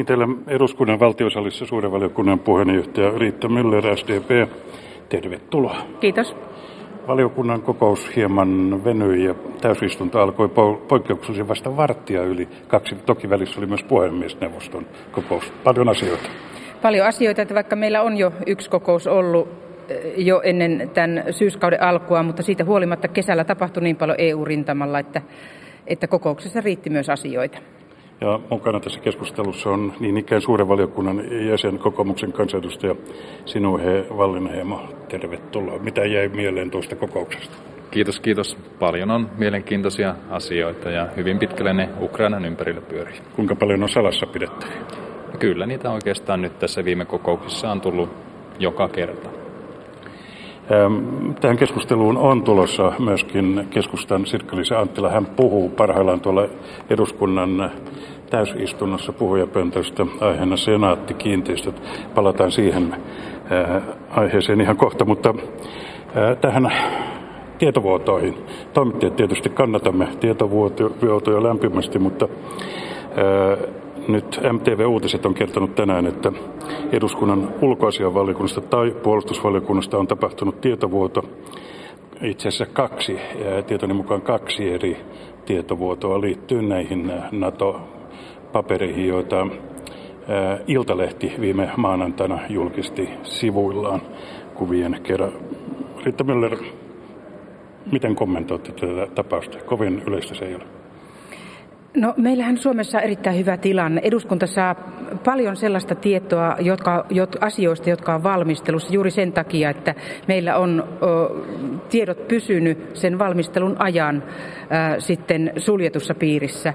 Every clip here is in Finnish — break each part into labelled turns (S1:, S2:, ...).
S1: Niin täällä eduskunnan valtiosalissa suuren valiokunnan puheenjohtaja Riitta Müller, SDP. Tervetuloa.
S2: Kiitos.
S1: Valiokunnan kokous hieman venyi ja täysistunto alkoi poikkeuksellisesti vasta varttia yli kaksi. Toki välissä oli myös puhemiesneuvoston kokous. Paljon asioita.
S2: Paljon asioita, että vaikka meillä on jo yksi kokous ollut eh, jo ennen tämän syyskauden alkua, mutta siitä huolimatta kesällä tapahtui niin paljon EU-rintamalla, että, että kokouksessa riitti myös asioita.
S1: Ja mukana tässä keskustelussa on niin ikään suuren valiokunnan jäsen kokoomuksen kansanedustaja Sinuhe Vallinheimo. Tervetuloa. Mitä jäi mieleen tuosta kokouksesta?
S3: Kiitos, kiitos. Paljon on mielenkiintoisia asioita ja hyvin pitkälle ne Ukrainan ympärillä pyörii.
S1: Kuinka paljon on salassa pidettäviä?
S3: Kyllä niitä oikeastaan nyt tässä viime kokouksessa on tullut joka kerta.
S1: Tähän keskusteluun on tulossa myöskin keskustan Sirkka-Liisa Anttila. Hän puhuu parhaillaan tuolla eduskunnan täysistunnossa puhujapöntöstä aiheena senaattikiinteistöt. Palataan siihen aiheeseen ihan kohta, mutta tähän tietovuotoihin. Toimittajat tietysti kannatamme tietovuotoja lämpimästi, mutta nyt MTV-uutiset on kertonut tänään, että eduskunnan ulkoasianvaliokunnasta tai puolustusvaliokunnasta on tapahtunut tietovuoto. Itse asiassa kaksi, tietoni mukaan kaksi eri tietovuotoa liittyy näihin NATO-papereihin, joita Iltalehti viime maanantaina julkisti sivuillaan kuvien kerran. Riitta Müller, miten kommentoitte tätä tapausta? Kovin yleistä se ei ole.
S2: No, meillähän Suomessa on erittäin hyvä tilanne. Eduskunta saa paljon sellaista tietoa jotka, jot, asioista, jotka on valmistelussa juuri sen takia, että meillä on o, tiedot pysynyt sen valmistelun ajan ä, sitten suljetussa piirissä.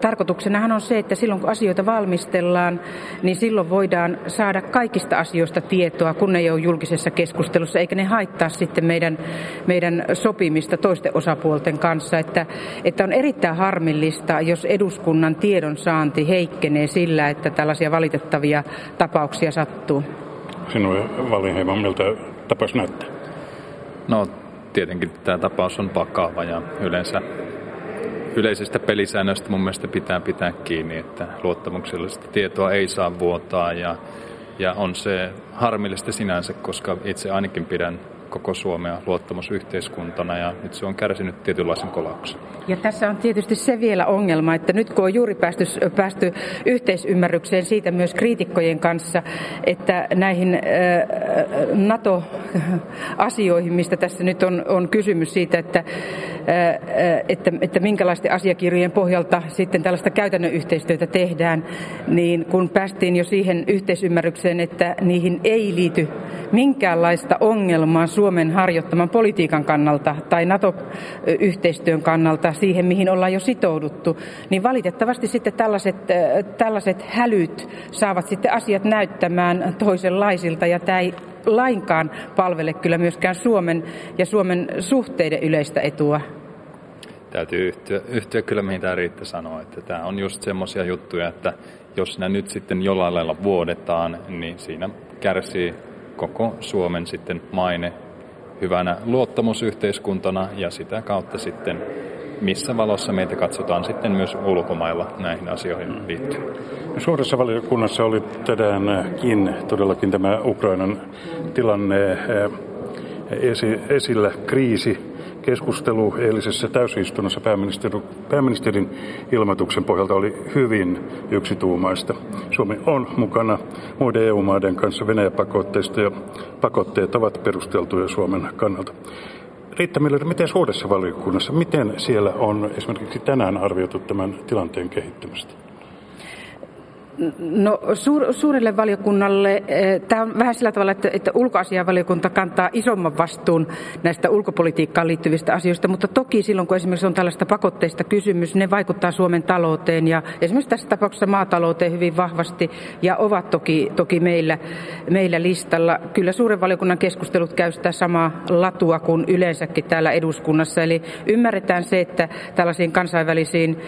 S2: Tarkoituksenahan on se, että silloin kun asioita valmistellaan, niin silloin voidaan saada kaikista asioista tietoa, kun ne ei ole julkisessa keskustelussa, eikä ne haittaa sitten meidän, meidän sopimista toisten osapuolten kanssa. Että, että on erittäin harmillista, jos eduskunnan tiedonsaanti heikkenee sillä, että tällaisia valitettavia tapauksia sattuu?
S1: Sinulle Valinheimo, miltä tapaus näyttää?
S3: No tietenkin tämä tapaus on vakava ja yleensä yleisistä pelisäännöistä mun mielestä pitää pitää kiinni, että luottamuksellista tietoa ei saa vuotaa ja, ja on se harmillista sinänsä, koska itse ainakin pidän koko Suomea luottamusyhteiskuntana ja nyt se on kärsinyt tietynlaisen kolauksen.
S2: Ja tässä on tietysti se vielä ongelma, että nyt kun on juuri päästy, päästy yhteisymmärrykseen siitä myös kriitikkojen kanssa, että näihin NATO-asioihin, mistä tässä nyt on, on kysymys siitä, että, että, että minkälaisten asiakirjojen pohjalta sitten tällaista käytännön yhteistyötä tehdään, niin kun päästiin jo siihen yhteisymmärrykseen, että niihin ei liity minkäänlaista ongelmaa Suomen harjoittaman politiikan kannalta tai NATO-yhteistyön kannalta siihen, mihin ollaan jo sitouduttu, niin valitettavasti sitten tällaiset, tällaiset hälyt saavat sitten asiat näyttämään toisenlaisilta ja tämä ei lainkaan palvele kyllä myöskään Suomen ja Suomen suhteiden yleistä etua.
S3: Täytyy yhtyä, yhtyä kyllä mihin tämä Riitta sanoo, että tämä on just semmoisia juttuja, että jos nämä nyt sitten jollain lailla vuodetaan, niin siinä kärsii koko Suomen sitten maine hyvänä luottamusyhteiskuntana ja sitä kautta sitten missä valossa meitä katsotaan sitten myös ulkomailla näihin asioihin liittyen.
S1: Suuressa valiokunnassa oli tänäänkin todellakin tämä Ukrainan tilanne eh, esillä, kriisi keskustelu eilisessä täysistunnossa pääministerin, pääministerin ilmoituksen pohjalta oli hyvin yksituumaista. Suomi on mukana muiden EU-maiden kanssa Venäjä-pakotteista ja pakotteet ovat perusteltuja Suomen kannalta. Riitta Miller, miten suuressa valiokunnassa, miten siellä on esimerkiksi tänään arvioitu tämän tilanteen kehittymistä?
S2: No suur, suurelle valiokunnalle eh, tämä on vähän sillä tavalla, että, että ulkoasianvaliokunta kantaa isomman vastuun näistä ulkopolitiikkaan liittyvistä asioista, mutta toki silloin kun esimerkiksi on tällaista pakotteista kysymys, ne vaikuttaa Suomen talouteen ja esimerkiksi tässä tapauksessa maatalouteen hyvin vahvasti ja ovat toki, toki meillä, meillä listalla. Kyllä suuren valiokunnan keskustelut käy sitä samaa latua kuin yleensäkin täällä eduskunnassa, eli ymmärretään se, että tällaisiin kansainvälisiin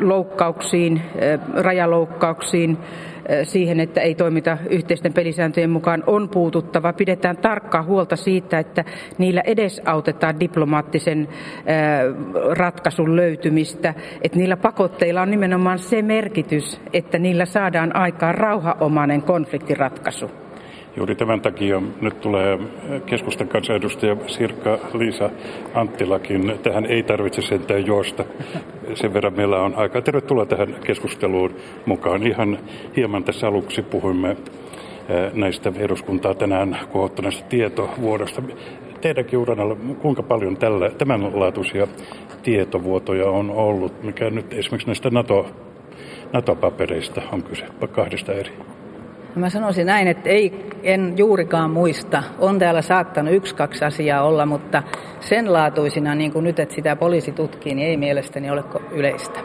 S2: loukkauksiin, rajaloukkauksiin, siihen, että ei toimita yhteisten pelisääntöjen mukaan, on puututtava. Pidetään tarkkaa huolta siitä, että niillä edesautetaan diplomaattisen ratkaisun löytymistä. Että niillä pakotteilla on nimenomaan se merkitys, että niillä saadaan aikaan rauhaomainen konfliktiratkaisu.
S1: Juuri tämän takia nyt tulee keskustan kansanedustaja Sirkka Liisa Anttilakin. Tähän ei tarvitse sentään juosta. Sen verran meillä on aikaa. Tervetuloa tähän keskusteluun mukaan. Ihan hieman tässä aluksi puhuimme eh, näistä eduskuntaa tänään kohottaneesta tietovuodosta. Teidänkin uranalla, kuinka paljon tällä, tämänlaatuisia tietovuotoja on ollut, mikä nyt esimerkiksi näistä NATO, NATO-papereista on kyse, kahdesta eri?
S4: Mä sanoisin näin, että ei, en juurikaan muista. On täällä saattanut yksi, kaksi asiaa olla, mutta sen laatuisina, niin kuin nyt, että sitä poliisi tutkii, niin ei mielestäni ole yleistä.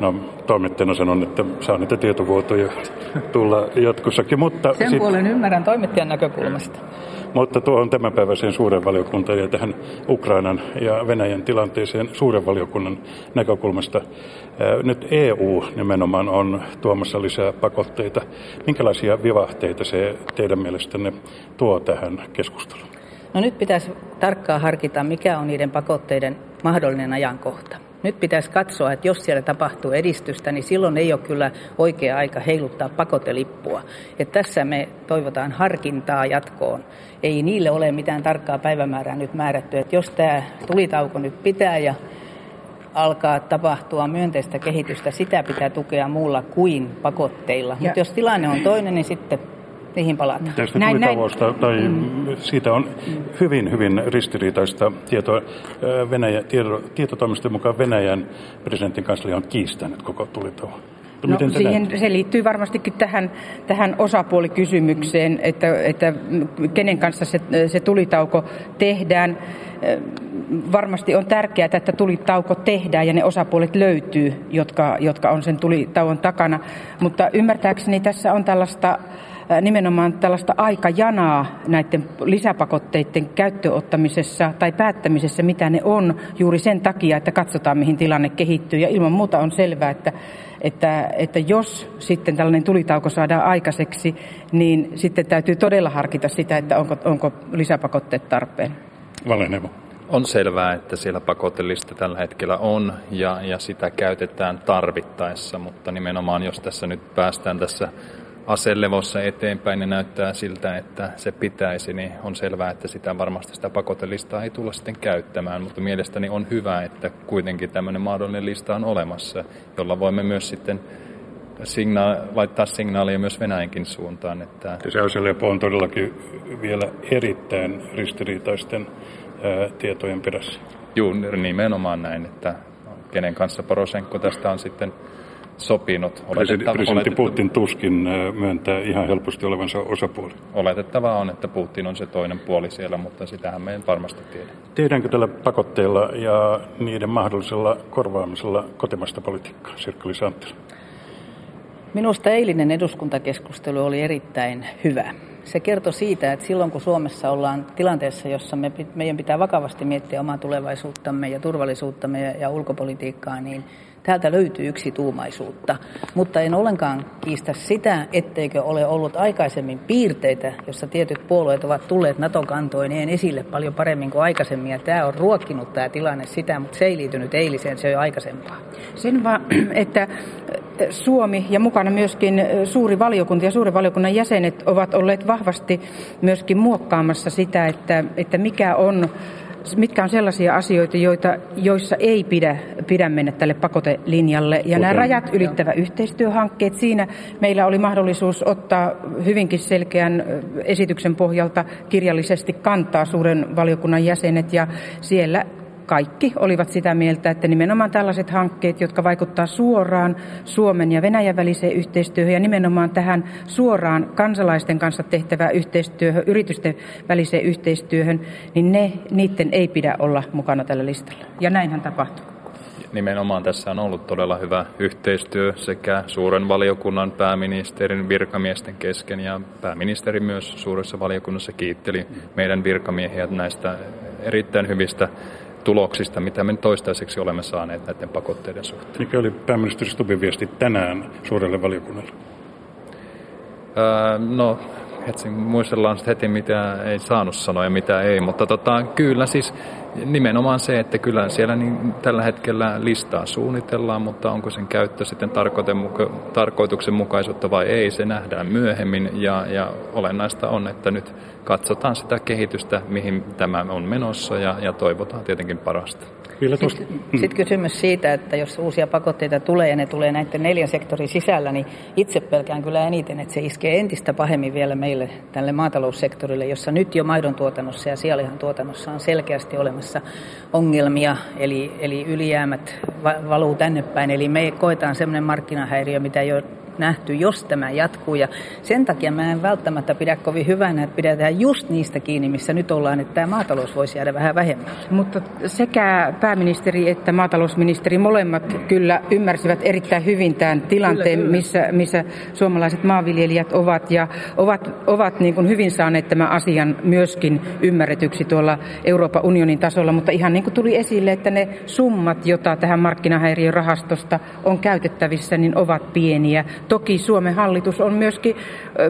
S1: No, toimittajana sanon, että saa niitä tietovuotoja tulla jatkossakin, mutta...
S4: Sen sit... puolen ymmärrän toimittajan näkökulmasta.
S1: Mutta tuohon tämänpäiväiseen suuren valiokuntaan ja tähän Ukrainan ja Venäjän tilanteeseen suuren valiokunnan näkökulmasta. Nyt EU nimenomaan on tuomassa lisää pakotteita. Minkälaisia vivahteita se teidän mielestänne tuo tähän keskusteluun?
S4: No nyt pitäisi tarkkaan harkita, mikä on niiden pakotteiden mahdollinen ajankohta. Nyt pitäisi katsoa, että jos siellä tapahtuu edistystä, niin silloin ei ole kyllä oikea aika heiluttaa pakotelippua. Et tässä me toivotaan harkintaa jatkoon. Ei niille ole mitään tarkkaa päivämäärää nyt määrätty. Että jos tämä tulitauko nyt pitää ja alkaa tapahtua myönteistä kehitystä, sitä pitää tukea muulla kuin pakotteilla. Mutta jos tilanne on toinen, niin sitten niihin palataan.
S1: Tästä näin, näin. tai mm. siitä on hyvin, hyvin ristiriitaista tietoa. Venäjä, tieto, tietotoimiston mukaan Venäjän presidentin kanslia on kiistänyt koko tulitauon.
S2: No, siihen, se liittyy varmastikin tähän, tähän osapuolikysymykseen, että, että kenen kanssa se, se tulitauko tehdään. Varmasti on tärkeää, että tulitauko tehdään ja ne osapuolet löytyy, jotka, jotka on sen tulitauon takana. Mutta ymmärtääkseni tässä on tällaista nimenomaan tällaista aikajanaa näiden lisäpakotteiden käyttöottamisessa tai päättämisessä, mitä ne on, juuri sen takia, että katsotaan, mihin tilanne kehittyy. Ja ilman muuta on selvää, että, että, että jos sitten tällainen tulitauko saadaan aikaiseksi, niin sitten täytyy todella harkita sitä, että onko, onko lisäpakotteet tarpeen.
S1: Valenevo.
S3: On selvää, että siellä pakotelista tällä hetkellä on ja, ja sitä käytetään tarvittaessa, mutta nimenomaan jos tässä nyt päästään tässä aselevossa eteenpäin niin näyttää siltä, että se pitäisi, niin on selvää, että sitä varmasti sitä pakotelistaa ei tulla sitten käyttämään, mutta mielestäni on hyvä, että kuitenkin tämmöinen mahdollinen lista on olemassa, jolla voimme myös sitten signa- laittaa signaalia myös Venäjänkin suuntaan. Että...
S1: Se aselepo on todellakin vielä erittäin ristiriitaisten ää, tietojen perässä.
S3: Juu, nimenomaan näin, että kenen kanssa Porosenko tästä on sitten sopinut.
S1: Presidentti, presidentti Putin tuskin myöntää ihan helposti olevansa osapuoli.
S3: Oletettavaa on, että Putin on se toinen puoli siellä, mutta sitähän me ei varmasti tiedä.
S1: Tiedänkö tällä pakotteilla ja niiden mahdollisella korvaamisella kotimasta politiikkaa, Sirkkeli Santtila?
S4: Minusta eilinen eduskuntakeskustelu oli erittäin hyvä. Se kertoi siitä, että silloin kun Suomessa ollaan tilanteessa, jossa me, meidän pitää vakavasti miettiä omaa tulevaisuuttamme ja turvallisuuttamme ja, ja ulkopolitiikkaa, niin Täältä löytyy yksi tuumaisuutta, mutta en ollenkaan kiistä sitä, etteikö ole ollut aikaisemmin piirteitä, jossa tietyt puolueet ovat tulleet NATO-kantoineen esille paljon paremmin kuin aikaisemmin. Ja tämä on ruokkinut tämä tilanne sitä, mutta se ei liittynyt eiliseen, se on jo aikaisempaa.
S2: Sen vaan, että Suomi ja mukana myöskin suuri valiokunta ja suuren valiokunnan jäsenet ovat olleet vahvasti myöskin muokkaamassa sitä, että, että mikä on mitkä on sellaisia asioita, joita, joissa ei pidä, pidä mennä tälle pakotelinjalle. Ja Kuten, nämä rajat ylittävä yhteistyöhankkeet, siinä meillä oli mahdollisuus ottaa hyvinkin selkeän esityksen pohjalta kirjallisesti kantaa suuren valiokunnan jäsenet ja siellä kaikki olivat sitä mieltä, että nimenomaan tällaiset hankkeet, jotka vaikuttaa suoraan Suomen ja Venäjän väliseen yhteistyöhön ja nimenomaan tähän suoraan kansalaisten kanssa tehtävään yhteistyöhön, yritysten väliseen yhteistyöhön, niin ne, niiden ei pidä olla mukana tällä listalla. Ja näinhän tapahtuu.
S3: Nimenomaan tässä on ollut todella hyvä yhteistyö sekä suuren valiokunnan pääministerin virkamiesten kesken ja pääministeri myös suuressa valiokunnassa kiitteli meidän virkamiehiä näistä erittäin hyvistä tuloksista, mitä me toistaiseksi olemme saaneet näiden pakotteiden suhteen.
S1: Mikä oli pääministeri Stubin viesti tänään suurelle valiokunnalle?
S3: Öö, no, muistellaan heti, mitä ei saanut sanoa ja mitä ei, mutta tota, kyllä siis nimenomaan se, että kyllä siellä niin tällä hetkellä listaa suunnitellaan, mutta onko sen käyttö sitten tarkoituksenmukaisuutta vai ei, se nähdään myöhemmin ja, ja olennaista on, että nyt katsotaan sitä kehitystä, mihin tämä on menossa ja, ja toivotaan tietenkin parasta.
S4: Sitten, mm. sitten kysymys siitä, että jos uusia pakotteita tulee ja ne tulee näiden neljän sektorin sisällä, niin itse pelkään kyllä eniten, että se iskee entistä pahemmin vielä meille tälle maataloussektorille, jossa nyt jo maidon tuotannossa ja sialihan tuotannossa on selkeästi olemassa ongelmia, eli, eli ylijäämät valuu tänne päin. Eli me koetaan sellainen markkinahäiriö, mitä ei ole nähty, jos tämä jatkuu. Ja sen takia mä en välttämättä pidä kovin hyvänä, että pidetään just niistä kiinni, missä nyt ollaan, että tämä maatalous voisi jäädä vähän vähemmän.
S2: Mutta sekä pääministeri että maatalousministeri molemmat kyllä ymmärsivät erittäin hyvin tämän tilanteen, kyllä, kyllä. Missä, missä suomalaiset maanviljelijät ovat ja ovat, ovat niin kuin hyvin saaneet tämän asian myöskin ymmärretyksi tuolla Euroopan unionin tasolla, mutta ihan niin kuin tuli esille, että ne summat, joita tähän markkinahäiriörahastosta on käytettävissä, niin ovat pieniä. Toki Suomen hallitus on myöskin,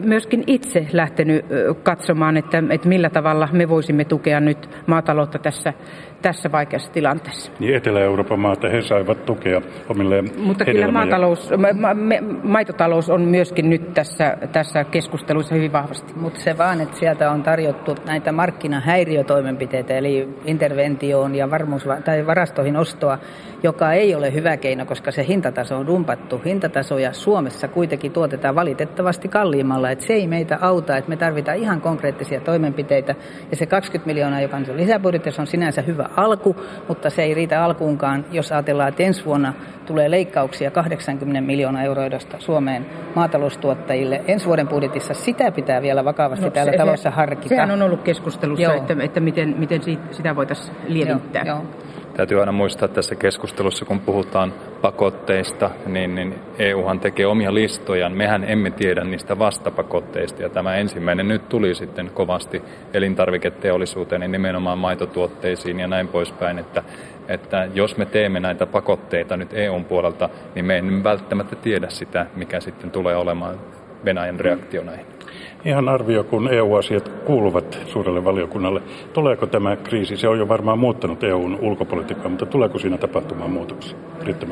S2: myöskin itse lähtenyt katsomaan, että, että millä tavalla me voisimme tukea nyt maataloutta tässä, tässä vaikeassa tilanteessa.
S1: Niin Etelä-Euroopan maata he saivat tukea omille
S2: Mutta kyllä maatalous, ma, ma, maitotalous on myöskin nyt tässä, tässä keskustelussa hyvin vahvasti.
S4: Mutta se vaan, että sieltä on tarjottu näitä markkinahäiriötoimenpiteitä, eli interventioon ja varmuus- tai varastoihin ostoa, joka ei ole hyvä keino, koska se hintataso on dumpattu. Hintatasoja Suomessa kuitenkin tuotetaan valitettavasti kalliimmalla, että se ei meitä auta, että me tarvitaan ihan konkreettisia toimenpiteitä. Ja se 20 miljoonaa, joka on lisäbudjetissa, on sinänsä hyvä alku, mutta se ei riitä alkuunkaan, jos ajatellaan, että ensi vuonna tulee leikkauksia 80 miljoonaa euroa Suomeen maataloustuottajille. Ensi vuoden budjetissa sitä pitää vielä vakavasti no, täällä se, talossa harkita.
S2: Sehän on ollut keskustelussa, että, että miten, miten sitä voitaisiin lievittää. Joo, joo.
S3: Täytyy aina muistaa tässä keskustelussa, kun puhutaan pakotteista, niin, niin EUhan tekee omia listojaan. Mehän emme tiedä niistä vastapakotteista ja tämä ensimmäinen nyt tuli sitten kovasti elintarviketeollisuuteen ja nimenomaan maitotuotteisiin ja näin poispäin, että, että jos me teemme näitä pakotteita nyt EUn puolelta, niin me emme välttämättä tiedä sitä, mikä sitten tulee olemaan Venäjän reaktio näihin.
S1: Ihan arvio, kun EU-asiat kuuluvat suurelle valiokunnalle. Tuleeko tämä kriisi, se on jo varmaan muuttanut EUn ulkopolitiikkaa, mutta tuleeko siinä tapahtumaan muutoksia? Riitta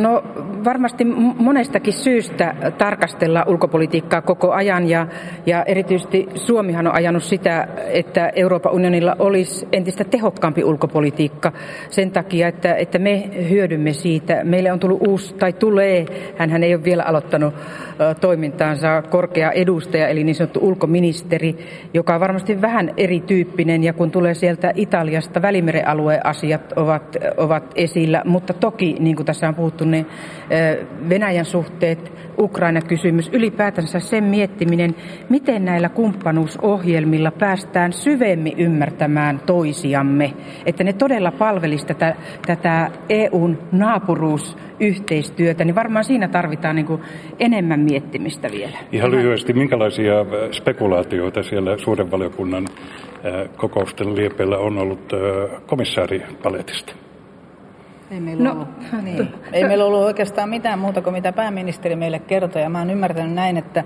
S2: No varmasti monestakin syystä tarkastella ulkopolitiikkaa koko ajan ja, ja erityisesti Suomihan on ajanut sitä, että Euroopan unionilla olisi entistä tehokkaampi ulkopolitiikka sen takia, että, että me hyödymme siitä. Meille on tullut uusi, tai tulee, hän ei ole vielä aloittanut toimintaansa korkea edustaja, eli niin sanottu ulkoministeri, joka on varmasti vähän erityyppinen ja kun tulee sieltä Italiasta, Välimeren alueen asiat ovat, ovat esillä, mutta toki niin kuin tässä on puhuttu, niin Venäjän suhteet, Ukraina-kysymys, ylipäätänsä sen miettiminen, miten näillä kumppanuusohjelmilla päästään syvemmin ymmärtämään toisiamme, että ne todella palvelisi tätä, tätä EUn naapuruusyhteistyötä, niin varmaan siinä tarvitaan niin kuin enemmän miettimistä vielä.
S1: Ihan lyhyesti, minkälaisia spekulaatioita siellä suuren valiokunnan kokousten liepeillä on ollut komissaaripaletista?
S4: Ei meillä, no, ollut, niin. ei meillä ollut oikeastaan mitään muuta kuin mitä pääministeri meille kertoi. Ja mä oon ymmärtänyt näin, että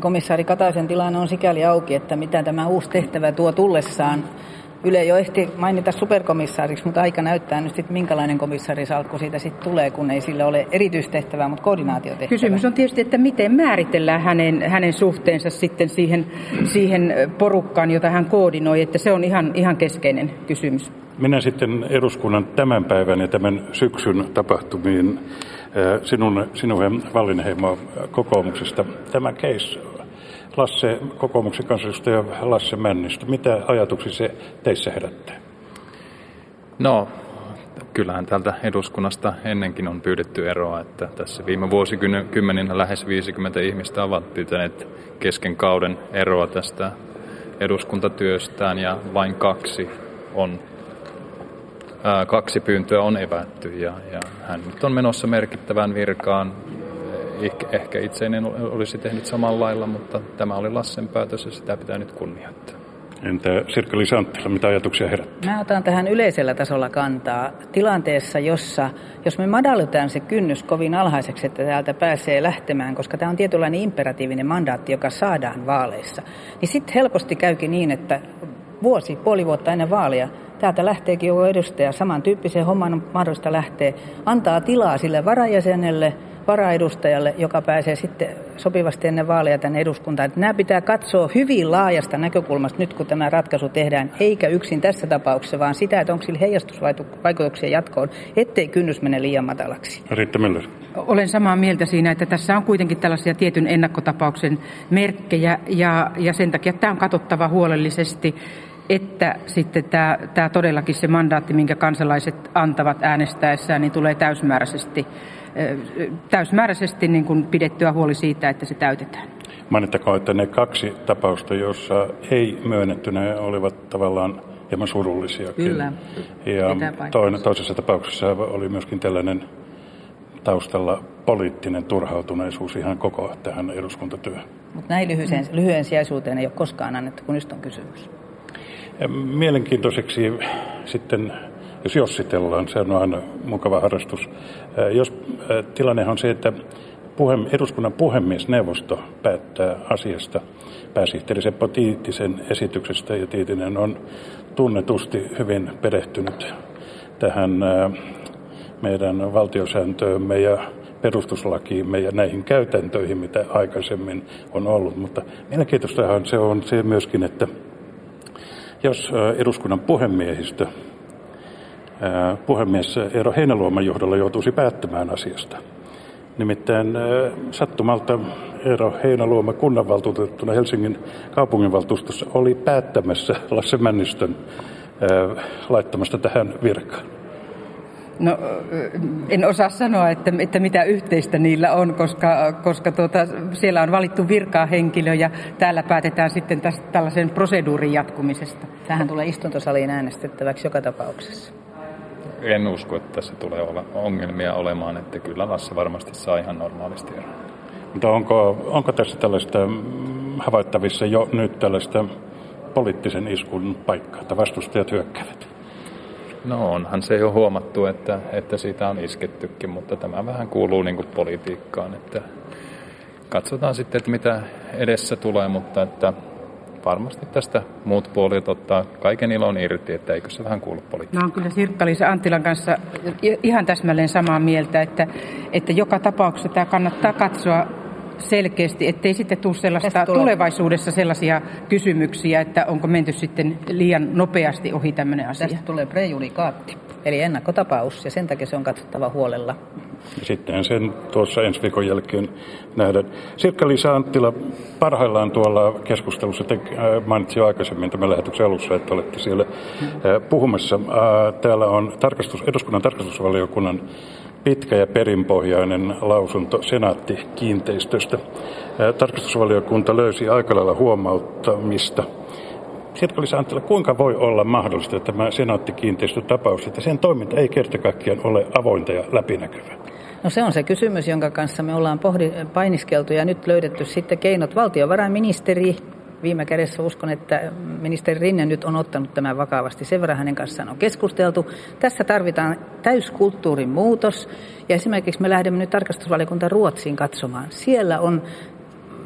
S4: komissaari Kataisen tilanne on sikäli auki, että mitä tämä uusi tehtävä tuo tullessaan. Yle jo ehti mainita superkomissaariksi, mutta aika näyttää nyt sitten, minkälainen komissarisalkku siitä sitten tulee, kun ei sillä ole erityistehtävää, mutta koordinaatiotehtävää.
S2: Kysymys on tietysti, että miten määritellään hänen, hänen suhteensa sitten siihen, siihen porukkaan, jota hän koordinoi, että se on ihan, ihan keskeinen kysymys.
S1: Minä sitten eduskunnan tämän päivän ja tämän syksyn tapahtumiin sinun, sinun Vallinheimo kokoomuksesta. Tämä case Lasse, kokoomuksen kansanedustaja Lasse Männistä. Mitä ajatuksia se teissä herättää?
S3: No, kyllähän täältä eduskunnasta ennenkin on pyydetty eroa, että tässä viime vuosikymmeninä lähes 50 ihmistä ovat pyytäneet kesken kauden eroa tästä eduskuntatyöstään ja vain kaksi on ää, kaksi pyyntöä on evätty ja, ja hän nyt on menossa merkittävään virkaan. Ehkä, ehkä itse en olisi tehnyt samalla lailla, mutta tämä oli Lassen päätös ja sitä pitää nyt kunnioittaa.
S1: Entä Sirkka Anttila, mitä ajatuksia herättää?
S4: Mä otan tähän yleisellä tasolla kantaa tilanteessa, jossa jos me madalletaan se kynnys kovin alhaiseksi, että täältä pääsee lähtemään, koska tämä on tietynlainen imperatiivinen mandaatti, joka saadaan vaaleissa, niin sitten helposti käykin niin, että vuosi, puoli vuotta ennen vaalia täältä lähteekin joku edustaja samantyyppiseen homman on mahdollista lähteä, antaa tilaa sille varajäsenelle, varaedustajalle, joka pääsee sitten sopivasti ennen vaaleja tänne eduskuntaan. Että nämä pitää katsoa hyvin laajasta näkökulmasta nyt, kun tämä ratkaisu tehdään, eikä yksin tässä tapauksessa, vaan sitä, että onko sillä heijastusvaikutuksia jatkoon, ettei kynnys mene liian matalaksi.
S1: Riitta Miller.
S2: Olen samaa mieltä siinä, että tässä on kuitenkin tällaisia tietyn ennakkotapauksen merkkejä ja, ja sen takia tämä on katsottava huolellisesti että sitten tämä, tämä todellakin se mandaatti, minkä kansalaiset antavat äänestäessään, niin tulee täysmääräisesti, täysmääräisesti niin kuin pidettyä huoli siitä, että se täytetään.
S1: Mainittakoon, että ne kaksi tapausta, joissa ei myönnetty, ne olivat tavallaan hieman surullisia.
S2: Kyllä.
S1: Ja toinen, toisessa tapauksessa oli myöskin tällainen taustalla poliittinen turhautuneisuus ihan koko tähän eduskuntatyöhön.
S4: Mutta näin lyhyen, lyhyen sijaisuuteen ei ole koskaan annettu, kun nyt on kysymys.
S1: Mielenkiintoiseksi sitten, jos jossitellaan, se on aina mukava harrastus. Jos tilanne on se, että eduskunnan puhemiesneuvosto päättää asiasta pääsihteeri Seppo Tiittisen esityksestä, ja Tiitinen on tunnetusti hyvin perehtynyt tähän meidän valtiosääntöömme ja perustuslakiimme ja näihin käytäntöihin, mitä aikaisemmin on ollut. Mutta mielenkiintoistahan se on se myöskin, että jos eduskunnan puhemiehistö, puhemies Eero Heinäluoman johdolla joutuisi päättämään asiasta. Nimittäin sattumalta Eero Heinäluoma kunnanvaltuutettuna Helsingin kaupunginvaltuustossa oli päättämässä Lasse Männistön laittamasta tähän virkaan.
S2: No, en osaa sanoa, että, että mitä yhteistä niillä on, koska, koska tuota, siellä on valittu virkaa henkilö ja täällä päätetään sitten tästä, tällaisen proseduurin jatkumisesta.
S4: Tähän tulee istuntosaliin äänestettäväksi joka tapauksessa.
S3: En usko, että tässä tulee olla ongelmia olemaan, että kyllä Lasse varmasti saa ihan normaalisti eroa.
S1: Mutta onko, onko tässä tällaista havaittavissa jo nyt tällaista poliittisen iskun paikkaa, että vastustajat hyökkäävät?
S3: No onhan se jo huomattu, että, että siitä on iskettykin, mutta tämä vähän kuuluu niin kuin politiikkaan. Että katsotaan sitten, että mitä edessä tulee, mutta että varmasti tästä muut puolet ottaa kaiken ilon irti, että eikö se vähän kuulu politiikkaan.
S2: No on kyllä Sirkka-Liisa Anttilan kanssa ihan täsmälleen samaa mieltä, että, että joka tapauksessa tämä kannattaa katsoa selkeästi, ettei sitten tule sellaista tulee. tulevaisuudessa sellaisia kysymyksiä, että onko menty sitten liian nopeasti ohi tämmöinen asia.
S4: Tästä tulee prejudikaatti, eli ennakkotapaus, ja sen takia se on katsottava huolella.
S1: Sitten sen tuossa ensi viikon jälkeen nähdään. Sirkka-Liisa Anttila, parhaillaan tuolla keskustelussa, te äh, mainitsin jo aikaisemmin tämän lähetyksen alussa, että olette siellä äh, puhumassa. Äh, täällä on tarkastus, eduskunnan tarkastusvaliokunnan pitkä ja perinpohjainen lausunto senaattikiinteistöstä. Tarkastusvaliokunta löysi aika lailla huomauttamista. Sirkka Anttila, kuinka voi olla mahdollista tämä senaattikiinteistötapaus, että sen toiminta ei kerta kaikkiaan ole avointa ja läpinäkyvää?
S4: No se on se kysymys, jonka kanssa me ollaan pohdi, painiskeltu ja nyt löydetty sitten keinot. Valtiovarainministeri viime kädessä uskon, että ministeri Rinne nyt on ottanut tämän vakavasti. Sen verran hänen kanssaan on keskusteltu. Tässä tarvitaan täyskulttuurin muutos. Ja esimerkiksi me lähdemme nyt tarkastusvaliokunta Ruotsiin katsomaan. Siellä on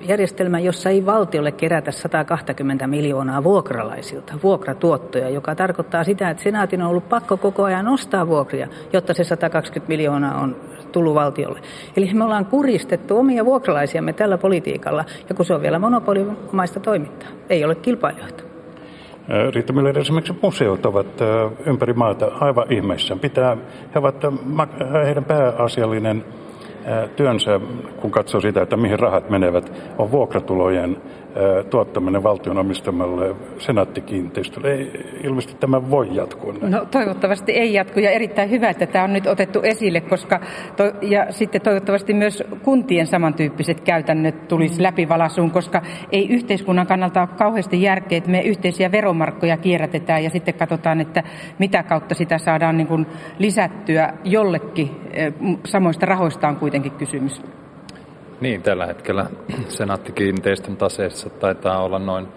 S4: järjestelmä, jossa ei valtiolle kerätä 120 miljoonaa vuokralaisilta, vuokratuottoja, joka tarkoittaa sitä, että senaatin on ollut pakko koko ajan nostaa vuokria, jotta se 120 miljoonaa on tullut valtiolle. Eli me ollaan kuristettu omia vuokralaisiamme tällä politiikalla, ja kun se on vielä monopolimaista toimintaa, ei ole kilpailijoita.
S1: Riitta Miller, esimerkiksi museot ovat ympäri maata aivan ihmeissään. Pitää, he ovat heidän pääasiallinen työnsä, kun katsoo sitä, että mihin rahat menevät, on vuokratulojen tuottaminen valtion omistamalle senaattikiinteistölle. Ei, ilmeisesti tämä voi jatkua.
S2: No toivottavasti ei jatku ja erittäin hyvä, että tämä on nyt otettu esille, koska to, ja sitten toivottavasti myös kuntien samantyyppiset käytännöt tulisi läpivalasuun, koska ei yhteiskunnan kannalta ole kauheasti järkeä, että me yhteisiä veromarkkoja kierrätetään ja sitten katsotaan, että mitä kautta sitä saadaan niin kuin lisättyä jollekin. Samoista rahoista on kuitenkin kysymys.
S3: Niin, tällä hetkellä senaattikiinteistön taseessa taitaa olla noin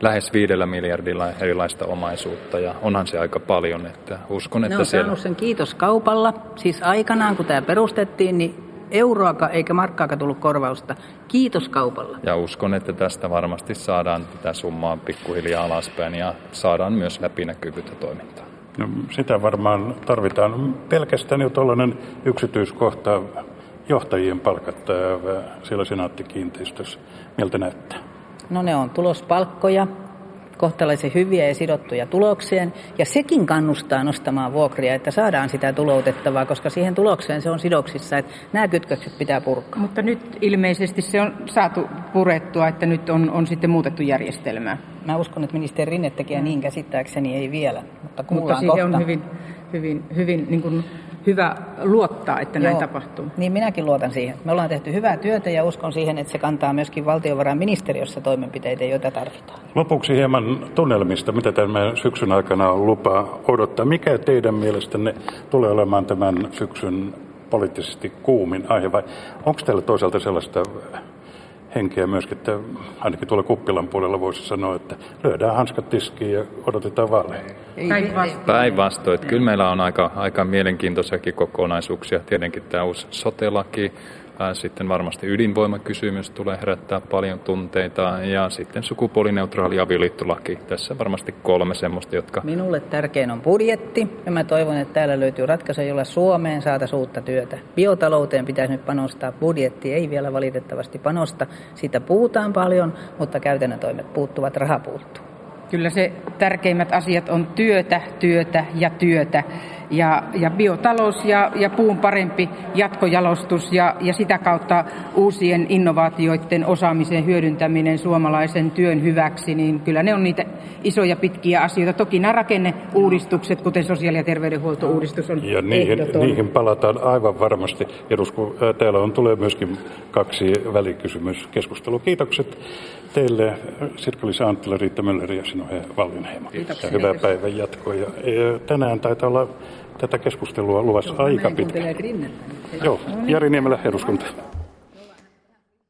S3: lähes viidellä miljardilla erilaista omaisuutta ja onhan se aika paljon, että uskon, että
S4: ne on
S3: siellä...
S4: saanut sen kiitos kaupalla. Siis aikanaan, kun tämä perustettiin, niin euroaka eikä markkaakaan tullut korvausta. Kiitos kaupalla.
S3: Ja uskon, että tästä varmasti saadaan tätä summaa pikkuhiljaa alaspäin ja saadaan myös läpinäkyvyyttä toimintaa.
S1: No, sitä varmaan tarvitaan. Pelkästään jo tuollainen yksityiskohta johtajien palkat siellä senaattikiinteistössä. Miltä näyttää?
S4: No ne on tulospalkkoja, kohtalaisen hyviä ja sidottuja tulokseen. Ja sekin kannustaa nostamaan vuokria, että saadaan sitä tuloutettavaa, koska siihen tulokseen se on sidoksissa, että nämä kytkökset pitää purkaa.
S2: Mutta nyt ilmeisesti se on saatu purettua, että nyt on, on sitten muutettu järjestelmää.
S4: Mä uskon, että ministeri Rinne tekee niin käsittääkseni ei vielä, mutta
S2: Mutta siihen kohta. on hyvin, hyvin, hyvin niin kuin hyvä luottaa, että Joo, näin tapahtuu.
S4: Niin minäkin luotan siihen. Me ollaan tehty hyvää työtä ja uskon siihen, että se kantaa myöskin valtiovarainministeriössä toimenpiteitä, joita tarvitaan.
S1: Lopuksi hieman tunnelmista, mitä tämän syksyn aikana on lupa odottaa. Mikä teidän mielestänne tulee olemaan tämän syksyn poliittisesti kuumin aihe vai onko teillä toisaalta sellaista henkeä myöskin, että ainakin tuolla kuppilan puolella voisi sanoa, että lyödään hanskat tiskiin ja odotetaan vaaleja.
S3: Päinvastoin. Kyllä meillä on aika, aika mielenkiintoisiakin kokonaisuuksia. Tietenkin tämä uusi sotelaki, sitten varmasti ydinvoimakysymys tulee herättää paljon tunteita ja sitten sukupuolineutraali avioliittolaki. Tässä varmasti kolme semmoista, jotka...
S4: Minulle tärkein on budjetti ja mä toivon, että täällä löytyy ratkaisu, jolla Suomeen saataisiin uutta työtä. Biotalouteen pitäisi nyt panostaa. Budjetti ei vielä valitettavasti panosta. Siitä puhutaan paljon, mutta käytännön toimet puuttuvat, raha puuttuu.
S2: Kyllä se tärkeimmät asiat on työtä, työtä ja työtä ja, ja biotalous ja, ja puun parempi jatkojalostus ja, ja sitä kautta uusien innovaatioiden osaamisen hyödyntäminen suomalaisen työn hyväksi, niin kyllä ne on niitä isoja pitkiä asioita. Toki nämä rakenneuudistukset, kuten sosiaali- ja terveydenhuoltouudistus on
S1: Ja niihin, niihin palataan aivan varmasti. Edusku, täällä on tulee myöskin kaksi välikysymyskeskustelua. Kiitokset teille Sirkka-Liisa Anttila, Riitta Möller ja Sinohe Vallinheimo.
S2: Kiitoksia.
S1: Ja hyvää päivän jatkoa. Ja, ja tänään taitaa olla tätä keskustelua luvassa aika pitkä. Joo, Jari Niemelä, eduskunta.